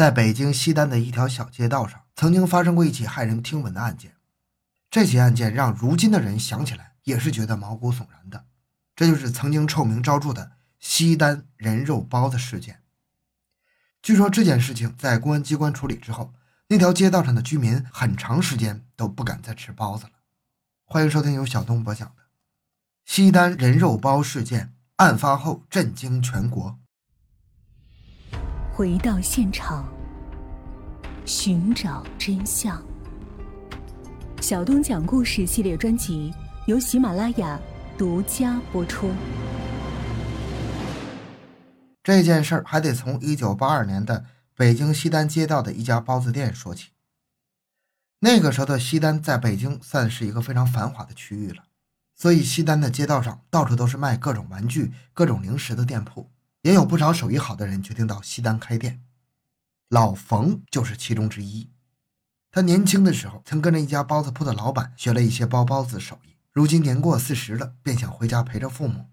在北京西单的一条小街道上，曾经发生过一起骇人听闻的案件。这起案件让如今的人想起来也是觉得毛骨悚然的。这就是曾经臭名昭著的西单人肉包子事件。据说这件事情在公安机关处理之后，那条街道上的居民很长时间都不敢再吃包子了。欢迎收听由小东播讲的《西单人肉包事件》，案发后震惊全国。回到现场，寻找真相。小东讲故事系列专辑由喜马拉雅独家播出。这件事儿还得从一九八二年的北京西单街道的一家包子店说起。那个时候的西单在北京算是一个非常繁华的区域了，所以西单的街道上到处都是卖各种玩具、各种零食的店铺，也有不少手艺好的人决定到西单开店。老冯就是其中之一。他年轻的时候曾跟着一家包子铺的老板学了一些包包子手艺，如今年过四十了，便想回家陪着父母。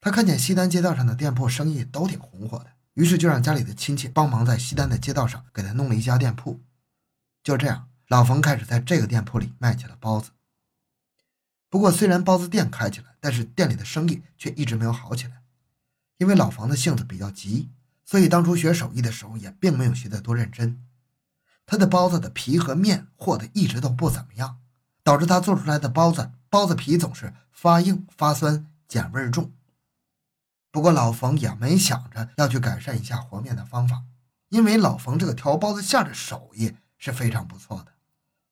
他看见西单街道上的店铺生意都挺红火的，于是就让家里的亲戚帮忙在西单的街道上给他弄了一家店铺。就这样，老冯开始在这个店铺里卖起了包子。不过，虽然包子店开起来，但是店里的生意却一直没有好起来，因为老冯的性子比较急，所以当初学手艺的时候也并没有学得多认真。他的包子的皮和面和的一直都不怎么样，导致他做出来的包子包子皮总是发硬、发酸、碱味重。不过老冯也没想着要去改善一下和面的方法，因为老冯这个调包子馅的手艺是非常不错的，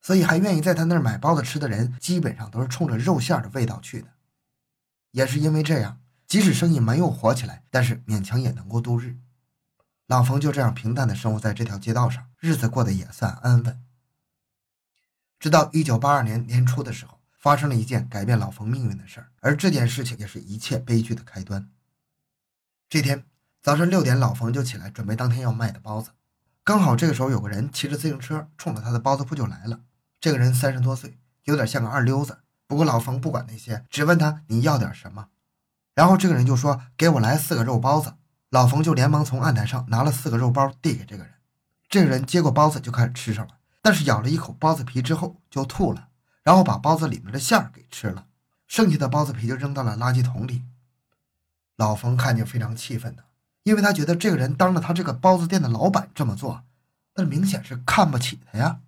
所以还愿意在他那儿买包子吃的人基本上都是冲着肉馅的味道去的。也是因为这样，即使生意没有火起来，但是勉强也能够度日。老冯就这样平淡的生活在这条街道上，日子过得也算安稳。直到一九八二年年初的时候，发生了一件改变老冯命运的事儿，而这件事情也是一切悲剧的开端。这天早上六点，老冯就起来准备当天要卖的包子，刚好这个时候有个人骑着自行车冲着他的包子铺就来了。这个人三十多岁，有点像个二流子。不过老冯不管那些，只问他你要点什么。然后这个人就说：“给我来四个肉包子。”老冯就连忙从案台上拿了四个肉包递给这个人，这个人接过包子就开始吃上了，但是咬了一口包子皮之后就吐了，然后把包子里面的馅儿给吃了，剩下的包子皮就扔到了垃圾桶里。老冯看见非常气愤的，因为他觉得这个人当着他这个包子店的老板这么做，那明显是看不起他呀，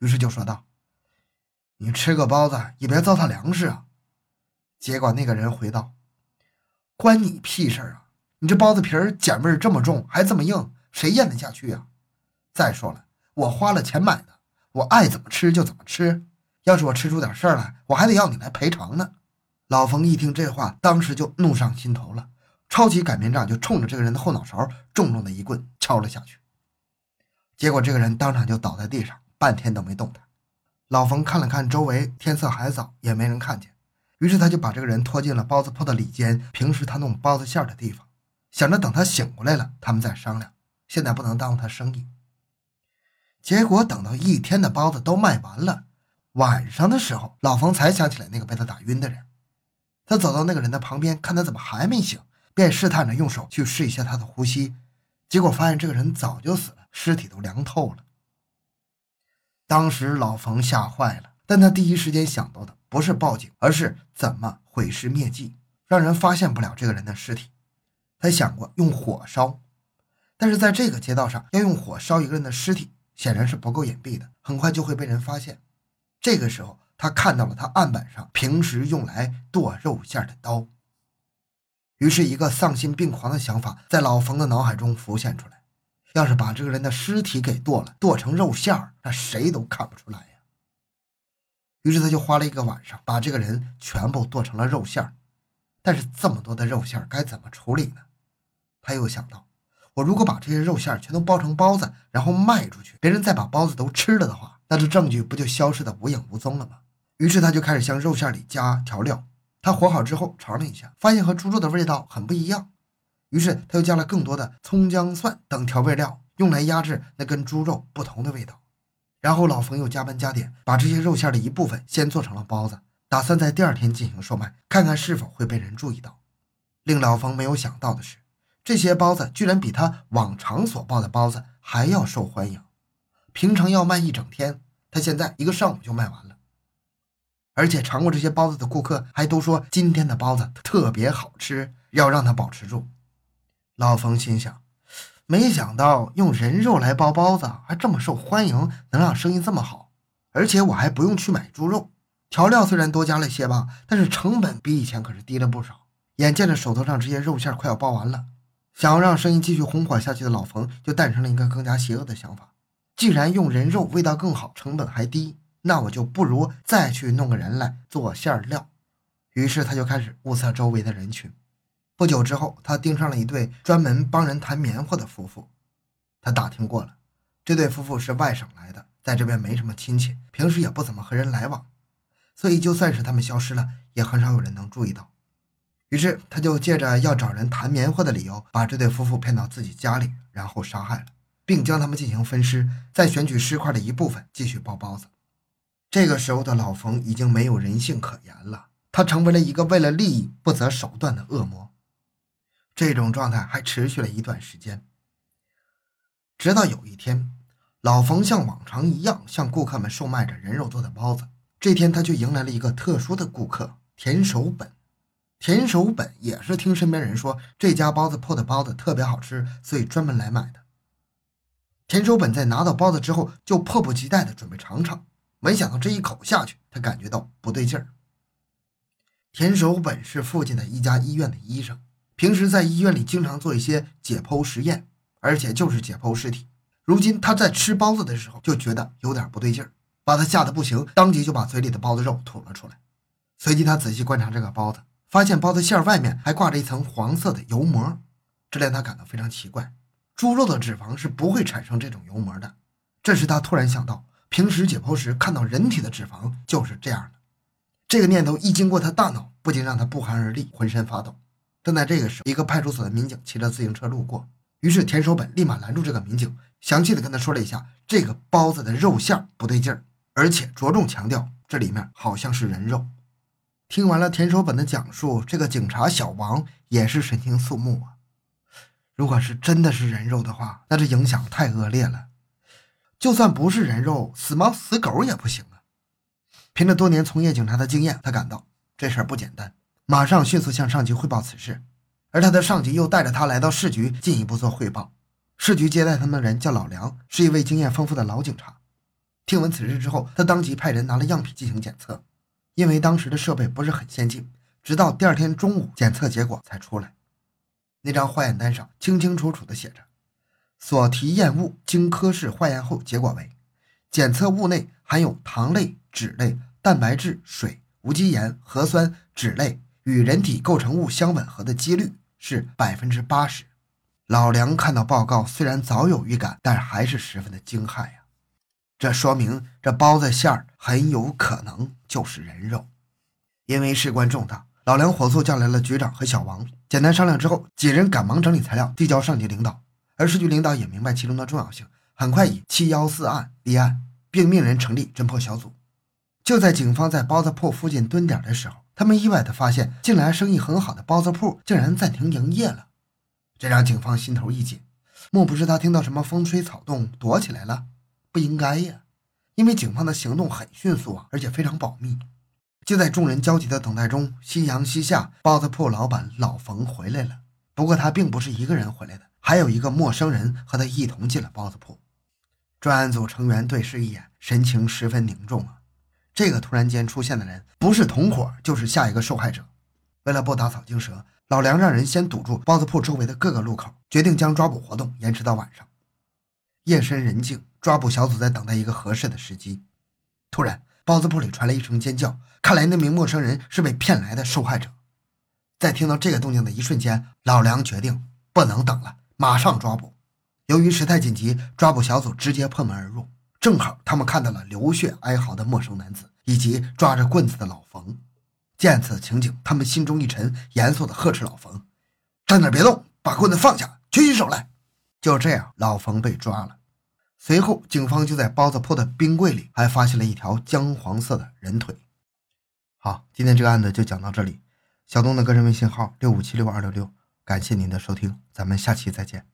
于是就说道：“你吃个包子也别糟蹋粮食啊。”结果那个人回道：“关你屁事啊！”你这包子皮儿碱味这么重，还这么硬，谁咽得下去呀？再说了，我花了钱买的，我爱怎么吃就怎么吃。要是我吃出点事儿来，我还得要你来赔偿呢。老冯一听这话，当时就怒上心头了，抄起擀面杖就冲着这个人的后脑勺重重的一棍敲了下去。结果这个人当场就倒在地上，半天都没动弹。老冯看了看周围，天色还早，也没人看见，于是他就把这个人拖进了包子铺的里间，平时他弄包子馅的地方。想着等他醒过来了，他们再商量。现在不能耽误他生意。结果等到一天的包子都卖完了，晚上的时候，老冯才想起来那个被他打晕的人。他走到那个人的旁边，看他怎么还没醒，便试探着用手去试一下他的呼吸。结果发现这个人早就死了，尸体都凉透了。当时老冯吓坏了，但他第一时间想到的不是报警，而是怎么毁尸灭迹，让人发现不了这个人的尸体。他想过用火烧，但是在这个街道上要用火烧一个人的尸体，显然是不够隐蔽的，很快就会被人发现。这个时候，他看到了他案板上平时用来剁肉馅的刀。于是，一个丧心病狂的想法在老冯的脑海中浮现出来：要是把这个人的尸体给剁了，剁成肉馅儿，那谁都看不出来。于是，他就花了一个晚上，把这个人全部剁成了肉馅儿。但是，这么多的肉馅儿该怎么处理呢？他又想到，我如果把这些肉馅儿全都包成包子，然后卖出去，别人再把包子都吃了的话，那这证据不就消失的无影无踪了吗？于是他就开始向肉馅里加调料。他和好之后尝了一下，发现和猪肉的味道很不一样。于是他又加了更多的葱姜蒜等调味料，用来压制那跟猪肉不同的味道。然后老冯又加班加点，把这些肉馅的一部分先做成了包子，打算在第二天进行售卖，看看是否会被人注意到。令老冯没有想到的是。这些包子居然比他往常所包的包子还要受欢迎。平常要卖一整天，他现在一个上午就卖完了。而且尝过这些包子的顾客还都说今天的包子特别好吃，要让他保持住。老冯心想，没想到用人肉来包包子还这么受欢迎，能让生意这么好，而且我还不用去买猪肉。调料虽然多加了些吧，但是成本比以前可是低了不少。眼见着手头上这些肉馅快要包完了，想要让生意继续红火下去的老冯就诞生了一个更加邪恶的想法：既然用人肉味道更好，成本还低。那我就不如再去弄个人来做馅料，于是他就开始物色周围的人群。不久之后，他盯上了一对专门帮人弹棉花的夫妇。他打听过了，这对夫妇是外省来的，在这边没什么亲戚，平时也不怎么和人来往，所以就算是他们消失了，也很少有人能注意到。于是他就借着要找人弹棉花的理由，把这对夫妇骗到自己家里，然后杀害了，并将他们进行分尸，再选取尸块的一部分继续包包子。这个时候的老冯已经没有人性可言了，他成为了一个为了利益不择手段的恶魔。这种状态还持续了一段时间，直到有一天，老冯像往常一样向顾客们售卖着人肉做的包子。这天，他却迎来了一个特殊的顾客——田守本。田守本也是听身边人说这家包子铺的包子特别好吃，所以专门来买的。田守本在拿到包子之后，就迫不及待地准备尝尝。没想到这一口下去，他感觉到不对劲儿。田守本是附近的一家医院的医生，平时在医院里经常做一些解剖实验，而且就是解剖尸体。如今他在吃包子的时候就觉得有点不对劲儿，把他吓得不行，当即就把嘴里的包子肉吐了出来。随即他仔细观察这个包子，发现包子馅儿外面还挂着一层黄色的油膜，这令他感到非常奇怪。猪肉的脂肪是不会产生这种油膜的。这时他突然想到。平时解剖时看到人体的脂肪就是这样的，这个念头一经过他大脑，不禁让他不寒而栗，浑身发抖。正在这个时候，一个派出所的民警骑着自行车路过，于是田守本立马拦住这个民警，详细的跟他说了一下这个包子的肉馅不对劲儿，而且着重强调这里面好像是人肉。听完了田守本的讲述，这个警察小王也是神情肃穆啊。如果是真的是人肉的话，那这影响太恶劣了。就算不是人肉，死猫死狗也不行啊！凭着多年从业警察的经验，他感到这事儿不简单，马上迅速向上级汇报此事。而他的上级又带着他来到市局，进一步做汇报。市局接待他们的人叫老梁，是一位经验丰富的老警察。听闻此事之后，他当即派人拿了样品进行检测。因为当时的设备不是很先进，直到第二天中午，检测结果才出来。那张化验单上清清楚楚地写着。所提验物经科室化验后，结果为：检测物内含有糖类、脂类、蛋白质、水、无机盐、核酸、脂类，与人体构成物相吻合的几率是百分之八十。老梁看到报告，虽然早有预感，但还是十分的惊骇呀！这说明这包子馅儿很有可能就是人肉。因为事关重大，老梁火速叫来了局长和小王，简单商量之后，几人赶忙整理材料，递交上级领导。而市局领导也明白其中的重要性，很快以七幺四案立案，并命人成立侦破小组。就在警方在包子铺附近蹲点的时候，他们意外地发现，近来生意很好的包子铺竟然暂停营业了。这让警方心头一紧，莫不是他听到什么风吹草动躲起来了？不应该呀，因为警方的行动很迅速啊，而且非常保密。就在众人焦急的等待中，夕阳西下，包子铺老板老冯回来了。不过他并不是一个人回来的。还有一个陌生人和他一同进了包子铺，专案组成员对视一眼，神情十分凝重啊。这个突然间出现的人，不是同伙，就是下一个受害者。为了不打草惊蛇，老梁让人先堵住包子铺周围的各个路口，决定将抓捕活动延迟到晚上。夜深人静，抓捕小组在等待一个合适的时机。突然，包子铺里传来一声尖叫，看来那名陌生人是被骗来的受害者。在听到这个动静的一瞬间，老梁决定不能等了。马上抓捕！由于事态紧急，抓捕小组直接破门而入。正好他们看到了流血哀嚎的陌生男子，以及抓着棍子的老冯。见此情景，他们心中一沉，严肃地呵斥老冯：“站那别动，把棍子放下，举起手来！”就这样，老冯被抓了。随后，警方就在包子铺的冰柜里还发现了一条姜黄色的人腿。好，今天这个案子就讲到这里。小东的个人微信号：六五七六二六六。感谢您的收听，咱们下期再见。